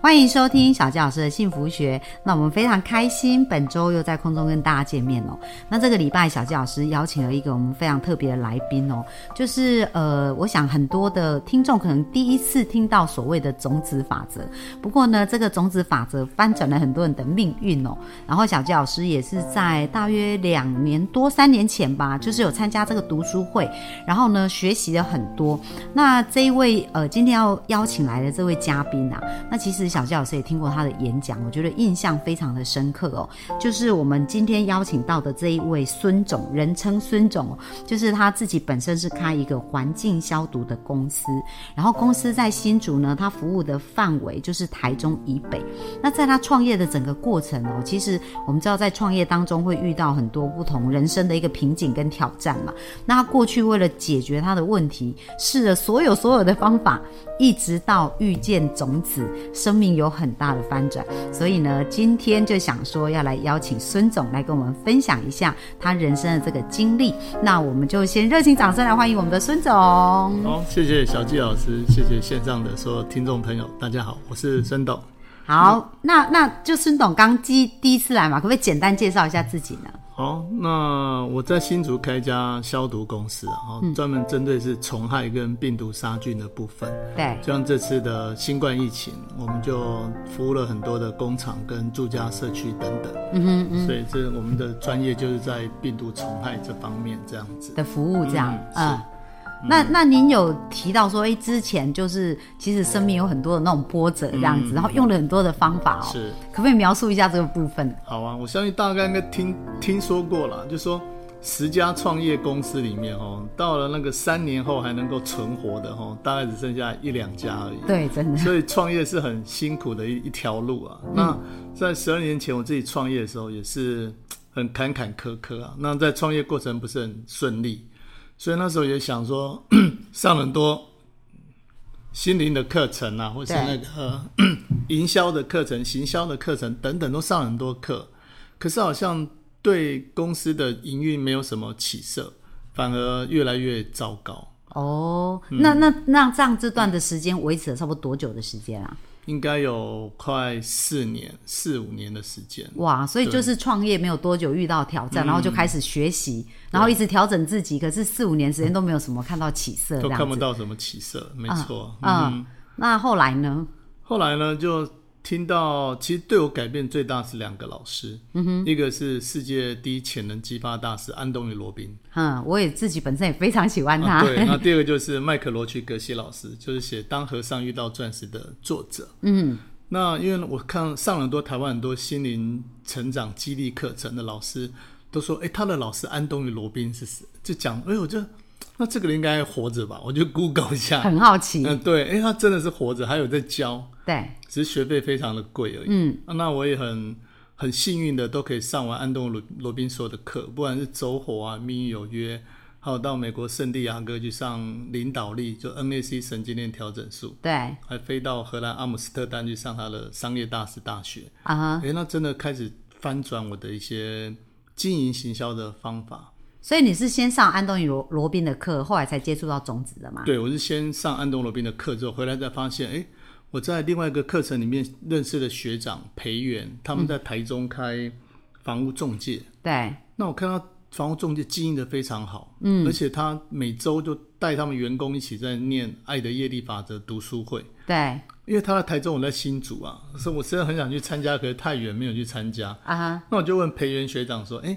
欢迎收听小纪老师的幸福学。那我们非常开心，本周又在空中跟大家见面哦。那这个礼拜，小纪老师邀请了一个我们非常特别的来宾哦，就是呃，我想很多的听众可能第一次听到所谓的种子法则。不过呢，这个种子法则翻转了很多人的命运哦。然后小纪老师也是在大约两年多、三年前吧，就是有参加这个读书会，然后呢，学习了很多。那这一位呃，今天要邀请来的这位嘉宾啊，那其实。小纪老师也听过他的演讲，我觉得印象非常的深刻哦。就是我们今天邀请到的这一位孙总，人称孙总，就是他自己本身是开一个环境消毒的公司，然后公司在新竹呢，他服务的范围就是台中以北。那在他创业的整个过程哦，其实我们知道在创业当中会遇到很多不同人生的一个瓶颈跟挑战嘛。那他过去为了解决他的问题，试了所有所有的方法，一直到遇见种子生。命有很大的翻转，所以呢，今天就想说要来邀请孙总来跟我们分享一下他人生的这个经历。那我们就先热情掌声来欢迎我们的孙总。好，谢谢小纪老师，谢谢线上的所有听众朋友，大家好，我是孙董。好，那那就孙董刚第第一次来嘛，可不可以简单介绍一下自己呢？好，那我在新竹开一家消毒公司啊，专门针对是虫害跟病毒杀菌的部分。对，像这次的新冠疫情，我们就服务了很多的工厂跟住家社区等等。嗯哼嗯。所以这我们的专业就是在病毒虫害这方面这样子的服务，这样嗯。那那您有提到说，哎，之前就是其实生命有很多的那种波折这样子，然后用了很多的方法哦，是，可不可以描述一下这个部分？好啊，我相信大概应该听听说过了，就说十家创业公司里面哦，到了那个三年后还能够存活的哦，大概只剩下一两家而已。对，真的。所以创业是很辛苦的一一条路啊。那在十二年前我自己创业的时候，也是很坎坎坷坷啊。那在创业过程不是很顺利。所以那时候也想说，上很多心灵的课程啊，或是那个 营销的课程、行销的课程等等，都上很多课。可是好像对公司的营运没有什么起色，反而越来越糟糕。哦，那那那这样这段的时间维持了差不多多久的时间啊？应该有快四年、四五年的时间。哇，所以就是创业没有多久遇到挑战，然后就开始学习，然后一直调整自己。可是四五年时间都没有什么看到起色，都看不到什么起色，没错。嗯，那后来呢？后来呢就。听到，其实对我改变最大是两个老师，嗯哼，一个是世界第一潜能激发大师安东尼罗宾，嗯，我也自己本身也非常喜欢他。对，那第二个就是麦克罗奇格西老师，就是写《当和尚遇到钻石》的作者。嗯，那因为我看上了很多台湾很多心灵成长激励课程的老师，都说，哎，他的老师安东尼罗宾是谁？就讲，哎，我就那这个人应该活着吧？我就 Google 一下，很好奇。嗯，对，哎，他真的是活着，还有在教。对，只是学费非常的贵而已。嗯，那我也很很幸运的都可以上完安东罗罗宾说的课，不管是走火啊、命运有约，还有到美国圣地亚哥去上领导力，就 NAC 神经链调整术。对，还飞到荷兰阿姆斯特丹去上他的商业大师大学。啊哈，哎，那真的开始翻转我的一些经营行销的方法。所以你是先上安东尼罗罗宾的课，后来才接触到种子的吗？对，我是先上安东罗宾的课之后，回来再发现，哎。我在另外一个课程里面认识的学长裴元，他们在台中开房屋中介。对，那我看到房屋中介经营的非常好，嗯，而且他每周就带他们员工一起在念《爱的业力法则》读书会。对，因为他在台中，我在新竹啊，所以我真的很想去参加，可是太远没有去参加。啊哈，那我就问裴元学长说：“哎，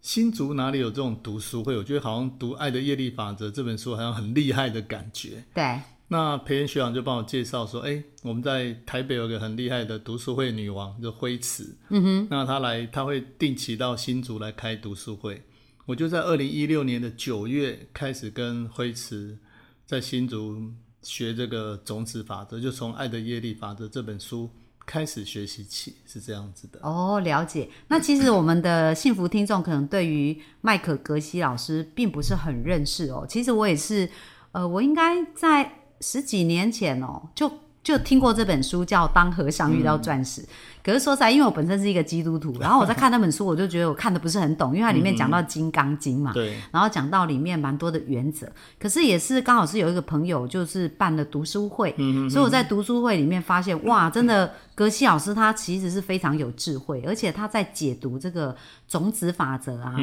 新竹哪里有这种读书会？我觉得好像读《爱的业力法则》这本书好像很厉害的感觉。”对。那培元学长就帮我介绍说，哎，我们在台北有个很厉害的读书会女王，就辉慈。嗯哼，那她来，她会定期到新竹来开读书会。我就在二零一六年的九月开始跟辉慈在新竹学这个种子法则，就从《爱的业力法则》这本书开始学习起，是这样子的。哦，了解。那其实我们的幸福听众可能对于麦克格西老师并不是很认识哦。其实我也是。呃，我应该在十几年前哦，就就听过这本书，叫《当和尚遇到钻石》。可是说实在，因为我本身是一个基督徒，然后我在看那本书，我就觉得我看的不是很懂，因为它里面讲到《金刚经》嘛，对，然后讲到里面蛮多的原则。可是也是刚好是有一个朋友就是办了读书会，所以我在读书会里面发现，哇，真的格西老师他其实是非常有智慧，而且他在解读这个种子法则啊，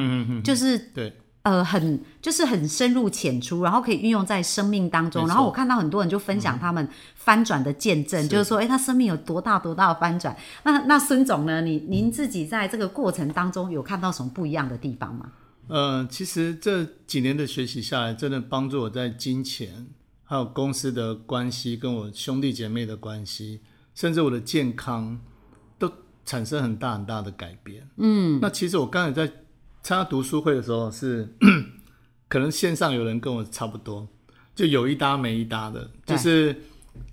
就是对。呃，很就是很深入浅出，然后可以运用在生命当中。然后我看到很多人就分享他们翻转的见证，就是说，哎，他生命有多大多大的翻转。那那孙总呢？你您自己在这个过程当中有看到什么不一样的地方吗？呃，其实这几年的学习下来，真的帮助我在金钱、还有公司的关系、跟我兄弟姐妹的关系，甚至我的健康，都产生很大很大的改变。嗯，那其实我刚才在参加读书会的时候是，可能线上有人跟我差不多，就有一搭没一搭的，就是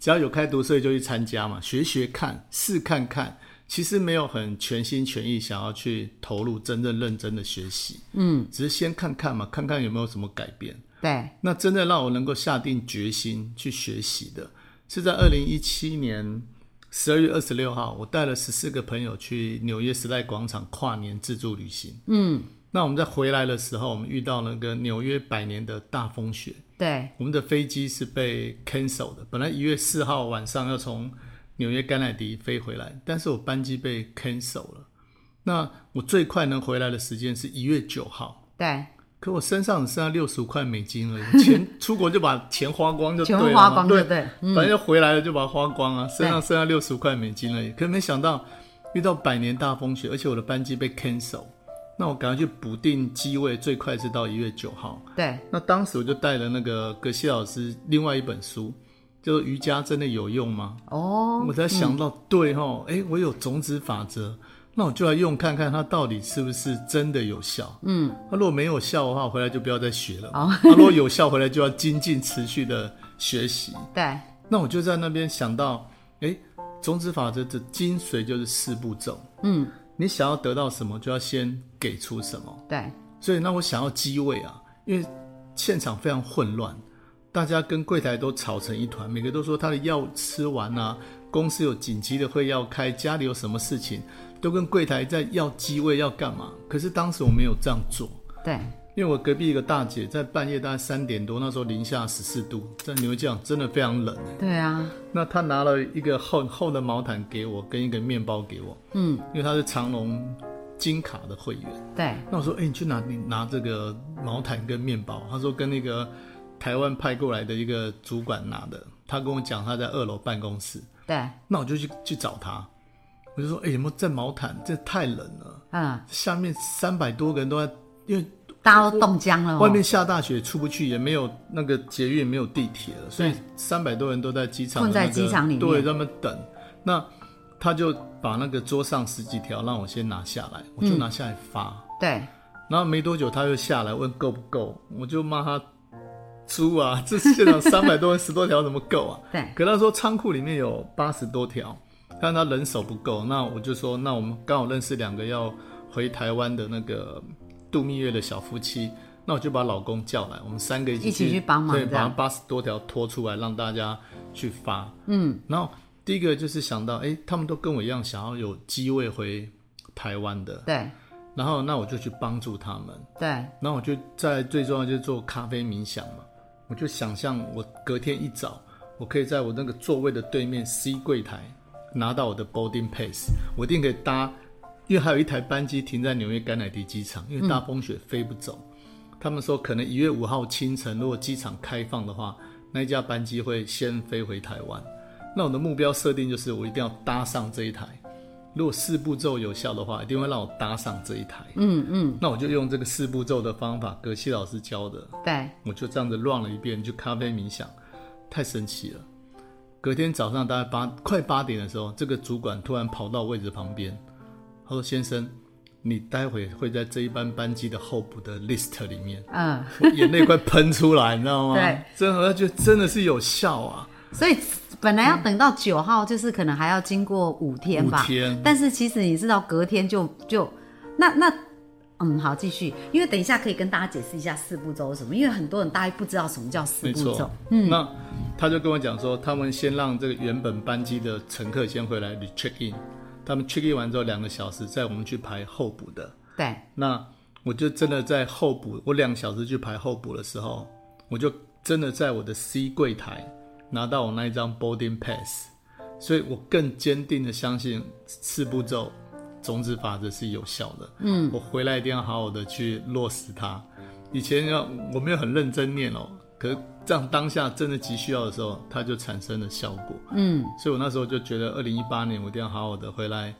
只要有开读书会就去参加嘛，学学看，试看看。其实没有很全心全意想要去投入真正认真的学习，嗯，只是先看看嘛，看看有没有什么改变。对，那真的让我能够下定决心去学习的，是在二零一七年十二月二十六号，我带了十四个朋友去纽约时代广场跨年自助旅行。嗯，那我们在回来的时候，我们遇到那个纽约百年的大风雪，对，我们的飞机是被 cancel 的，本来一月四号晚上要从纽约甘乃迪飞回来，但是我班机被 cancel 了。那我最快能回来的时间是一月九号，对，可我身上只剩下六十五块美金而已，钱 出国就把钱花光就对了嘛，全部花光，对对，对？嗯，反正回来了就把它花光啊，身上剩下六十五块美金而已。可没想到遇到百年大风雪，而且我的班机被 cancel，那我赶快去补定机位，最快是到一月九号。对，那当时我就带了那个葛西老师另外一本书，叫做《瑜伽真的有用吗》。哦，我才想到，对哈，哎，我有种子法则，那我就来用看看它到底是不是真的有效。嗯，那如果没有效的话，我回来就不要再学了。哦那如果有效，回来就要精进持续的学习。对，那我就在那边想到，哎，种子法则的精髓就是四步骤。嗯，你想要得到什么，就要先给出什么。对，所以那我想要机位啊，因为现场非常混乱，大家跟柜台都吵成一团，每个都说他的药吃完啊，公司有紧急的会要开，家里有什么事情，都跟柜台在要机位要干嘛。可是当时我没有这样做，对，因为我隔壁一个大姐在半夜大概三点多，那时候零下十四度，在纽约这样真的非常冷。对啊，那她拿了一个厚厚的毛毯给我，跟一个面包给我，嗯，因为她是长隆金卡的会员。对，那我说，哎、你去拿你拿这个毛毯跟面包。她说跟那个台湾派过来的一个主管拿的。她跟我讲她在二楼办公室，对，那我就去去找她。我就说，哎、有没有这毛毯？这太冷了，嗯，下面三百多个人都在，因为大家都冻僵了、哦，外面下大雪出不去，也没有那个捷运，没有地铁了，所以三百多人都在机场、困在机场里面对，他们等。那他就把那个桌上十几条让我先拿下来，我就拿下来发。对，然后没多久他又下来问够不够，我就骂他猪啊！这现场三百多人十多条怎么够啊？对，可他说仓库里面有八十多条，但他人手不够，那我就说，那我们刚好认识两个要回台湾的那个度蜜月的小夫妻，那我就把老公叫来，我们三个一起一起去帮忙对，把八十多条拖出来让大家去发。嗯，然后第一个就是想到，哎，他们都跟我一样想要有机会回台湾的，对，然后那我就去帮助他们。对，然后我就在最重要就是做咖啡冥想嘛，我就想象我隔天一早，我可以在我那个座位的对面 C 柜台拿到我的 boarding pass，我一定可以搭，因为还有一台班机停在纽约甘乃迪机场，因为大风雪飞不走。他们说可能一月五号清晨，如果机场开放的话，那一架班机会先飞回台湾。那我的目标设定就是我一定要搭上这一台。如果四步骤有效的话，一定会让我搭上这一台。嗯嗯，那我就用这个四步骤的方法，葛西老师教的，对，我就这样子乱了一遍，就咖啡冥想，太神奇了。隔天早上大概八快八点的时候，这个主管突然跑到位置旁边，他说：“先生，你待会会在这一班班机的候补的 list 里面。嗯，”我 眼泪快喷出来，你知道吗？对，真的，我觉得真的是有效啊。所以本来要等到九号，就是可能还要经过五天吧。五天但是其实你知道，隔天就就那那嗯，好，继续，因为等一下可以跟大家解释一下四步骤是什么，因为很多人大概不知道什么叫四步骤。，嗯，那他就跟我讲说，他们先让这个原本班机的乘客先回来 check in，他们 check in 完之后两个小时，再我们去排候补的。对，那我就真的在候补，我两小时去排候补的时候，我就真的在我的 C 柜台拿到我那一张 boarding pass，所以我更坚定的相信四步骤种子法则是有效的。嗯，我回来一定要好好的去落实它。以前要我没有很认真念哦，可是这样当下真的急需要的时候，它就产生了效果。嗯，所以我那时候就觉得，二零一八年我一定要好好的回来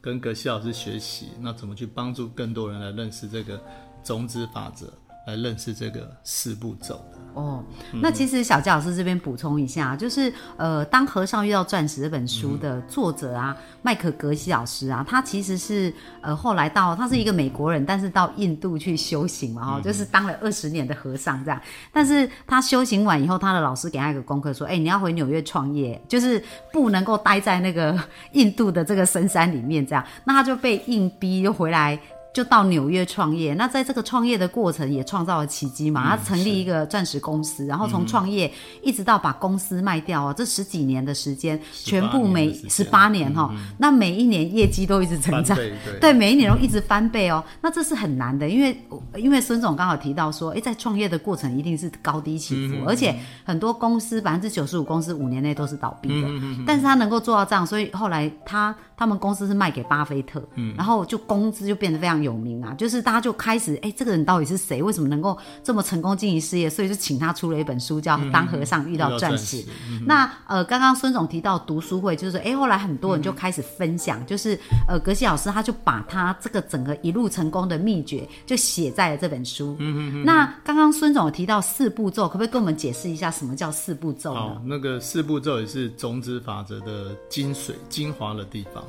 跟格西老师学习，那怎么去帮助更多人来认识这个种子法则，来认识这个四步骤的。哦，那其实小纪老师这边补充一下，就是呃，当和尚遇到钻石这本书的作者啊，麦克格西老师啊，他其实是呃后来到他是一个美国人，但是到印度去修行嘛，哈、就是当了二十年的和尚这样。但是他修行完以后，他的老师给他一个功课，说，哎、你要回纽约创业，就是不能够待在那个印度的这个深山里面这样。那他就被硬逼又回来。就到纽约创业，那在这个创业的过程也创造了奇迹嘛。他成立一个钻石公司，然后从创业一直到把公司卖掉哦，这十几年的时间，全部每十十八年哈、那每一年业绩都一直成长，对 对，每一年都一直翻倍哦。那这是很难的，因为因为孙总刚好提到说，诶，在创业的过程一定是高低起伏，而且很多公司百分之九十五公司五年内都是倒闭的，但是他能够做到这样，所以后来他他们公司是卖给巴菲特，嗯然后就工资就变得非常有名啊，就是大家就开始，哎，这个人到底是谁？为什么能够这么成功经营事业？所以就请他出了一本书，叫《当和尚遇到钻石》。那呃，刚刚孙总提到读书会，就是说，哎，后来很多人就开始分享，就是呃，格西老师他就把他这个整个一路成功的秘诀就写在了这本书。嗯嗯那刚刚孙总有提到四步骤，可不可以跟我们解释一下什么叫四步骤呢？好，那个四步骤也是种子法则的精髓、精华的地方。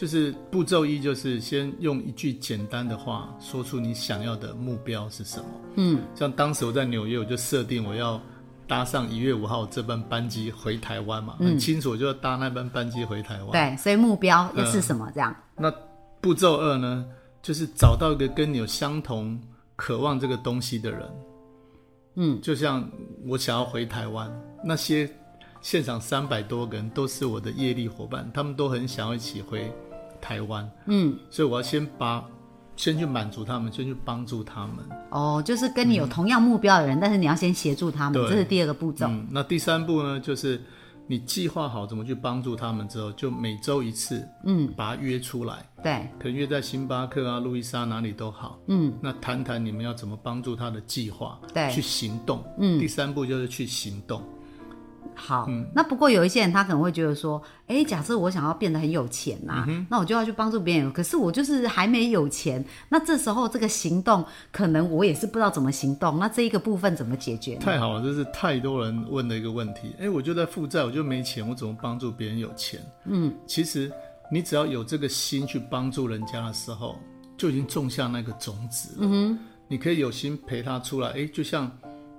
就是步骤一，就是先用一句简单的话说出你想要的目标是什么。嗯，像当时我在纽约，我就设定我要搭上一月五号这班班机回台湾嘛，很清楚，我就要搭那班班机回台湾。对，所以目标又是什么？这样，那步骤二呢，就是找到一个跟你有相同渴望这个东西的人。嗯，就像我想要回台湾，那些现场三百多个人都是我的业力伙伴，他们都很想要一起回台湾。嗯，所以我要先把先去满足他们，先去帮助他们。哦，就是跟你有同样目标的人，但是你要先协助他们，对。这是第二个步骤。嗯，那第三步呢，就是你计划好怎么去帮助他们之后，就每周一次，嗯，把他约出来。对，可能约在星巴克啊、路易莎哪里都好，嗯，那谈谈你们要怎么帮助他的计划，对。去行动，嗯，第三步就是去行动，好，那不过有一些人他可能会觉得说，哎，假设我想要变得很有钱呐、那我就要去帮助别人，可是我就是还没有钱，那这时候这个行动可能我也是不知道怎么行动，那这一个部分怎么解决？太好了，这是太多人问的一个问题。哎，我就在负债，我就没钱，我怎么帮助别人有钱？嗯，其实你只要有这个心去帮助人家的时候，就已经种下那个种子了。嗯哼，你可以有心陪他出来，哎，就像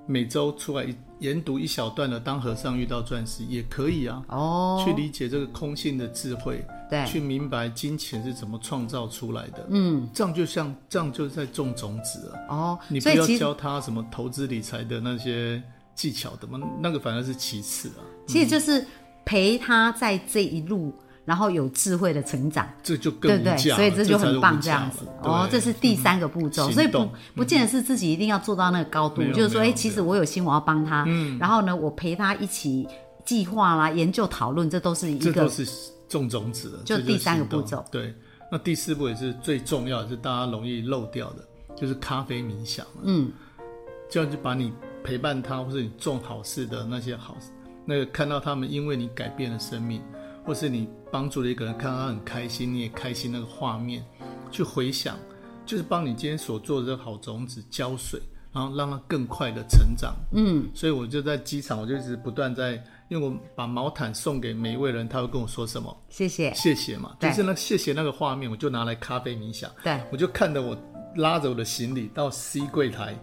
每周出来研读一小段的《当和尚遇到钻石》也可以啊。哦，去理解这个空性的智慧，对去明白金钱是怎么创造出来的。嗯，这样就像这样就是在种种子啊。哦你，不要教他什么投资理财的那些技巧的嘛，那个反而是其次啊。其实就是陪他在这一路，然后有智慧的成长。这就更对不对？所以这就很棒，这样子。哦，对这是第三个步骤，嗯所以不不见得是自己一定要做到那个高度就是说，哎，其实我有心，我要帮他，嗯。然后呢，我陪他一起计划啦、研究讨论，这都是一个这都是种种子就第三个步骤。对，那第四步也是最重要的，是大家容易漏掉的，就是咖啡冥想。嗯，这样就把你陪伴他，或是你种好事的那些好，那个看到他们因为你改变了生命，或是你帮助了一个人，看到他很开心，你也开心那个画面，去回想，就是帮你今天所做的这个好种子浇水，然后让它更快的成长。嗯，所以我就在机场，我就一直不断在，因为我把毛毯送给每一位人，他会跟我说什么？谢谢，谢谢嘛，对就是那谢谢那个画面，我就拿来咖啡冥想。对，我就看着我拉着我的行李到 C 柜台，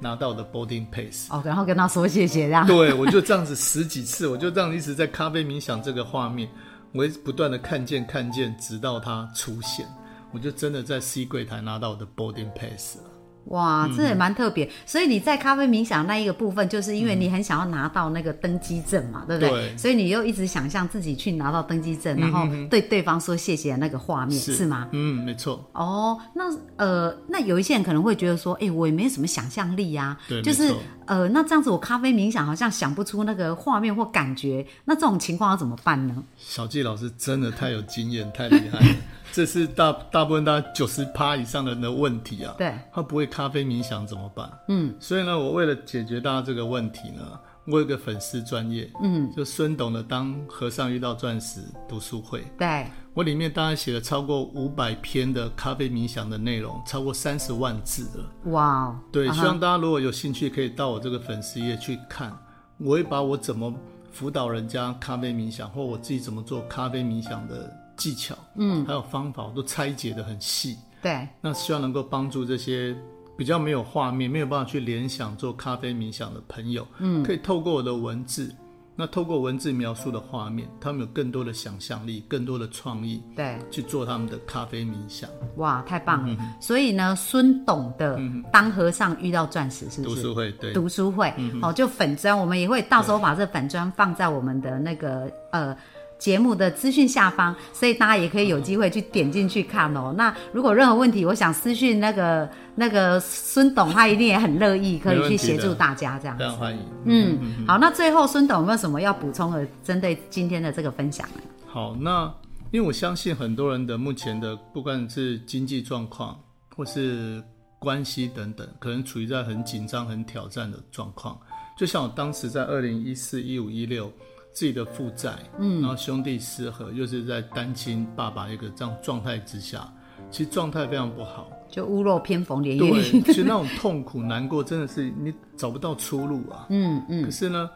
拿到我的 boarding pass。哦，然后跟他说谢谢，这样，对，我就这样子十几次，我就这样一直在咖啡冥想这个画面，我一直不断的看见看见，直到它出现。我就真的在 C 柜台拿到我的 boarding pass 了。哇，这也蛮特别。所以你在咖啡冥想那一个部分，就是因为你很想要拿到那个登机证嘛，对不对？对所以你又一直想象自己去拿到登机证，然后对对方说谢谢的那个画面，是吗？嗯，没错。哦，那呃，那有一些人可能会觉得说，哎、我也没有什么想象力呀、对就是呃，那这样子我咖啡冥想好像想不出那个画面或感觉，那这种情况要怎么办呢？小纪老师真的太有经验，太厉害了。这是大大部分大家九十趴以上的人的问题啊。对，他不会咖啡冥想怎么办？嗯，所以呢，我为了解决大家这个问题呢，我有一个粉丝专业，嗯，就孙董的《当和尚遇到钻石》读书会，对，我里面大概写了超过五百篇的咖啡冥想的内容，超过三十万字了。哇哦，对，希望大家如果有兴趣，可以到我这个粉丝页去看。我会把我怎么辅导人家咖啡冥想，或我自己怎么做咖啡冥想的技巧，嗯，还有方法，我都拆解的很细。对，那希望能够帮助这些比较没有画面、没有办法去联想做咖啡冥想的朋友，嗯，可以透过我的文字，那透过文字描述的画面，他们有更多的想象力、更多的创意，对，去做他们的咖啡冥想。哇，太棒嗯了！所以呢，孙董的《当和尚遇到钻石》是不是？读书会。对，读书会，哦，就粉砖，我们也会到时候把这粉砖放在我们的那个呃节目的资讯下方，所以大家也可以有机会去点进去看哦。那如果任何问题，我想私讯那个那个孙董，他一定也很乐意可以去协助大家这样子。非常欢迎。嗯，好，那最后孙董有没有什么要补充的，针对今天的这个分享呢？好，那因为我相信很多人的目前的不管是经济状况或是关系等等，可能处于在很紧张、很挑战的状况。就像我当时在二零一四、一五、一六自己的负债，嗯，然后兄弟失和，又是在单亲爸爸一个这样状态之下，其实状态非常不好。就屋漏偏逢连夜对，雨。其实那种痛苦、难过，真的是你找不到出路啊。嗯嗯可是呢，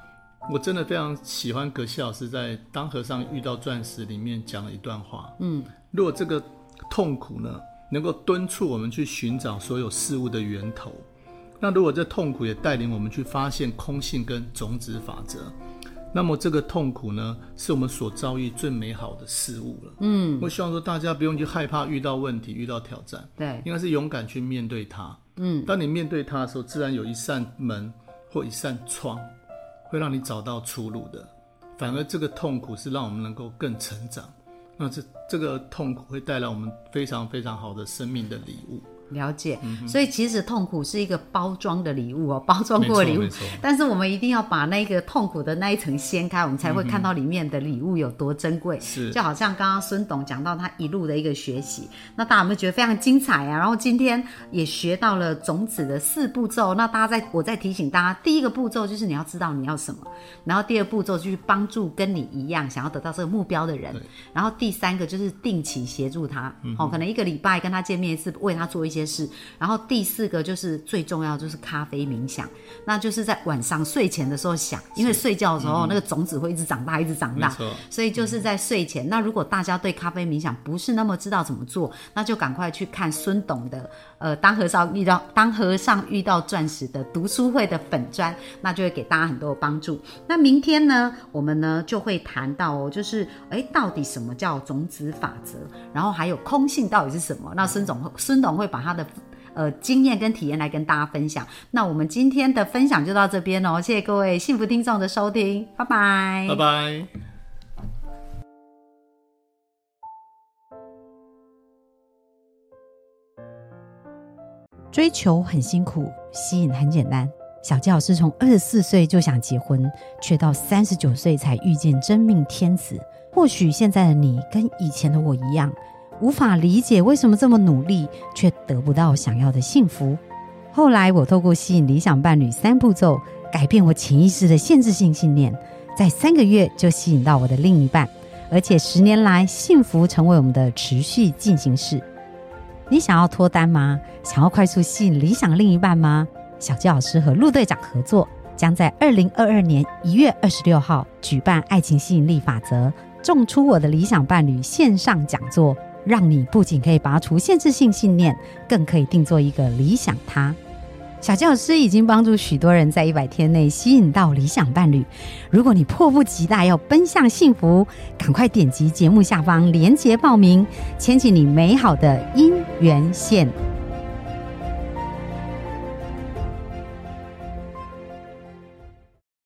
我真的非常喜欢葛西老师在《当和尚遇到钻石》里面讲了一段话。嗯，如果这个痛苦呢，能够敦促我们去寻找所有事物的源头，那如果这痛苦也带领我们去发现空性跟种子法则，那么这个痛苦呢，是我们所遭遇最美好的事物了。嗯，我希望说大家不用去害怕遇到问题、遇到挑战，对，应该是勇敢去面对它。嗯，当你面对它的时候，自然有一扇门或一扇窗，会让你找到出路的。反而这个痛苦是让我们能够更成长。那这这个痛苦会带来我们非常非常好的生命的礼物。了解，所以其实痛苦是一个包装的礼物哦，包装过的礼物。但是我们一定要把那个痛苦的那一层掀开，我们才会看到里面的礼物有多珍贵。是就好像刚刚孙董讲到他一路的一个学习，那大家有没有觉得非常精彩啊？然后今天也学到了种子的四步骤。那大家在我再提醒大家，第一个步骤就是你要知道你要什么，然后第二步骤就是帮助跟你一样想要得到这个目标的人，然后第三个就是定期协助他，哦，可能一个礼拜跟他见面一次，为他做一些事。然后第四个就是最重要，就是咖啡冥想，那就是在晚上睡前的时候想，因为睡觉的时候、那个种子会一直长大，一直长大所以就是在睡前。那如果大家对咖啡冥想不是那么知道怎么做，那就赶快去看孙董的呃，当和尚遇到当和尚遇到钻石的读书会的粉砖，那就会给大家很多的帮助。那明天呢，我们呢就会谈到哦，就是哎，到底什么叫种子法则，然后还有空性到底是什么？那孙总孙董会把他的。呃，经验跟体验来跟大家分享。那我们今天的分享就到这边哦，谢谢各位幸福听众的收听，拜拜，拜拜。追求很辛苦，吸引很简单。小纪老师从二十四岁就想结婚，却到三十九岁才遇见真命天子。或许现在的你跟以前的我一样，无法理解为什么这么努力却得不到想要的幸福。后来我透过吸引理想伴侣三步骤，改变我潜意识的限制性信念，在三个月就吸引到我的另一半，而且十年来幸福成为我们的持续进行式。你想要脱单吗？想要快速吸引理想另一半吗？小纪老师和陆队长合作，将在二零二二年一月二十六号举办《爱情吸引力法则》种出我的理想伴侣线上讲座，让你不仅可以拔除限制性信念，更可以定做一个理想他。小教师已经帮助许多人在一百天内吸引到理想伴侣。如果你迫不及待要奔向幸福，赶快点击节目下方链接报名，牵起你美好的姻缘线。